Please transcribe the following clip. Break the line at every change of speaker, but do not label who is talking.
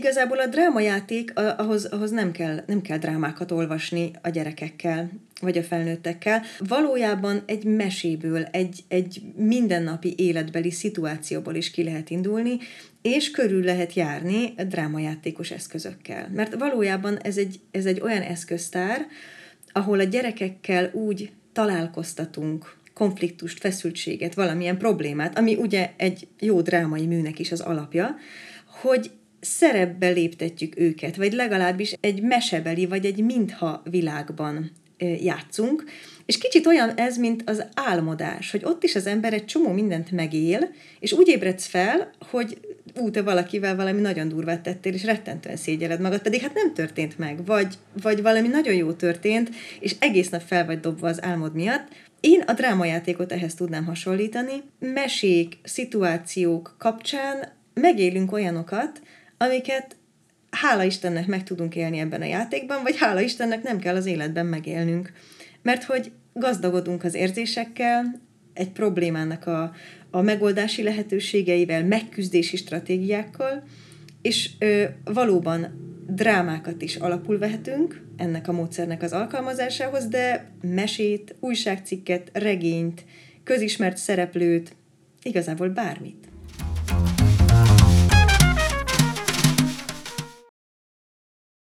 igazából a drámajáték, ahhoz, ahhoz nem, kell, nem kell drámákat olvasni a gyerekekkel, vagy a felnőttekkel. Valójában egy meséből, egy, egy mindennapi életbeli szituációból is ki lehet indulni, és körül lehet járni drámajátékos eszközökkel. Mert valójában ez egy, ez egy olyan eszköztár, ahol a gyerekekkel úgy találkoztatunk, konfliktust, feszültséget, valamilyen problémát, ami ugye egy jó drámai műnek is az alapja, hogy szerepbe léptetjük őket, vagy legalábbis egy mesebeli, vagy egy mintha világban játszunk, és kicsit olyan ez, mint az álmodás, hogy ott is az ember egy csomó mindent megél, és úgy ébredsz fel, hogy ú, valakivel valami nagyon durvát tettél, és rettentően szégyeled magad, pedig hát nem történt meg, vagy, vagy valami nagyon jó történt, és egész nap fel vagy dobva az álmod miatt. Én a drámajátékot ehhez tudnám hasonlítani. Mesék, szituációk kapcsán megélünk olyanokat, amiket hála Istennek meg tudunk élni ebben a játékban, vagy hála Istennek nem kell az életben megélnünk. Mert hogy gazdagodunk az érzésekkel, egy problémának a, a megoldási lehetőségeivel, megküzdési stratégiákkal, és ö, valóban drámákat is alapul vehetünk ennek a módszernek az alkalmazásához, de mesét, újságcikket, regényt, közismert szereplőt, igazából bármit.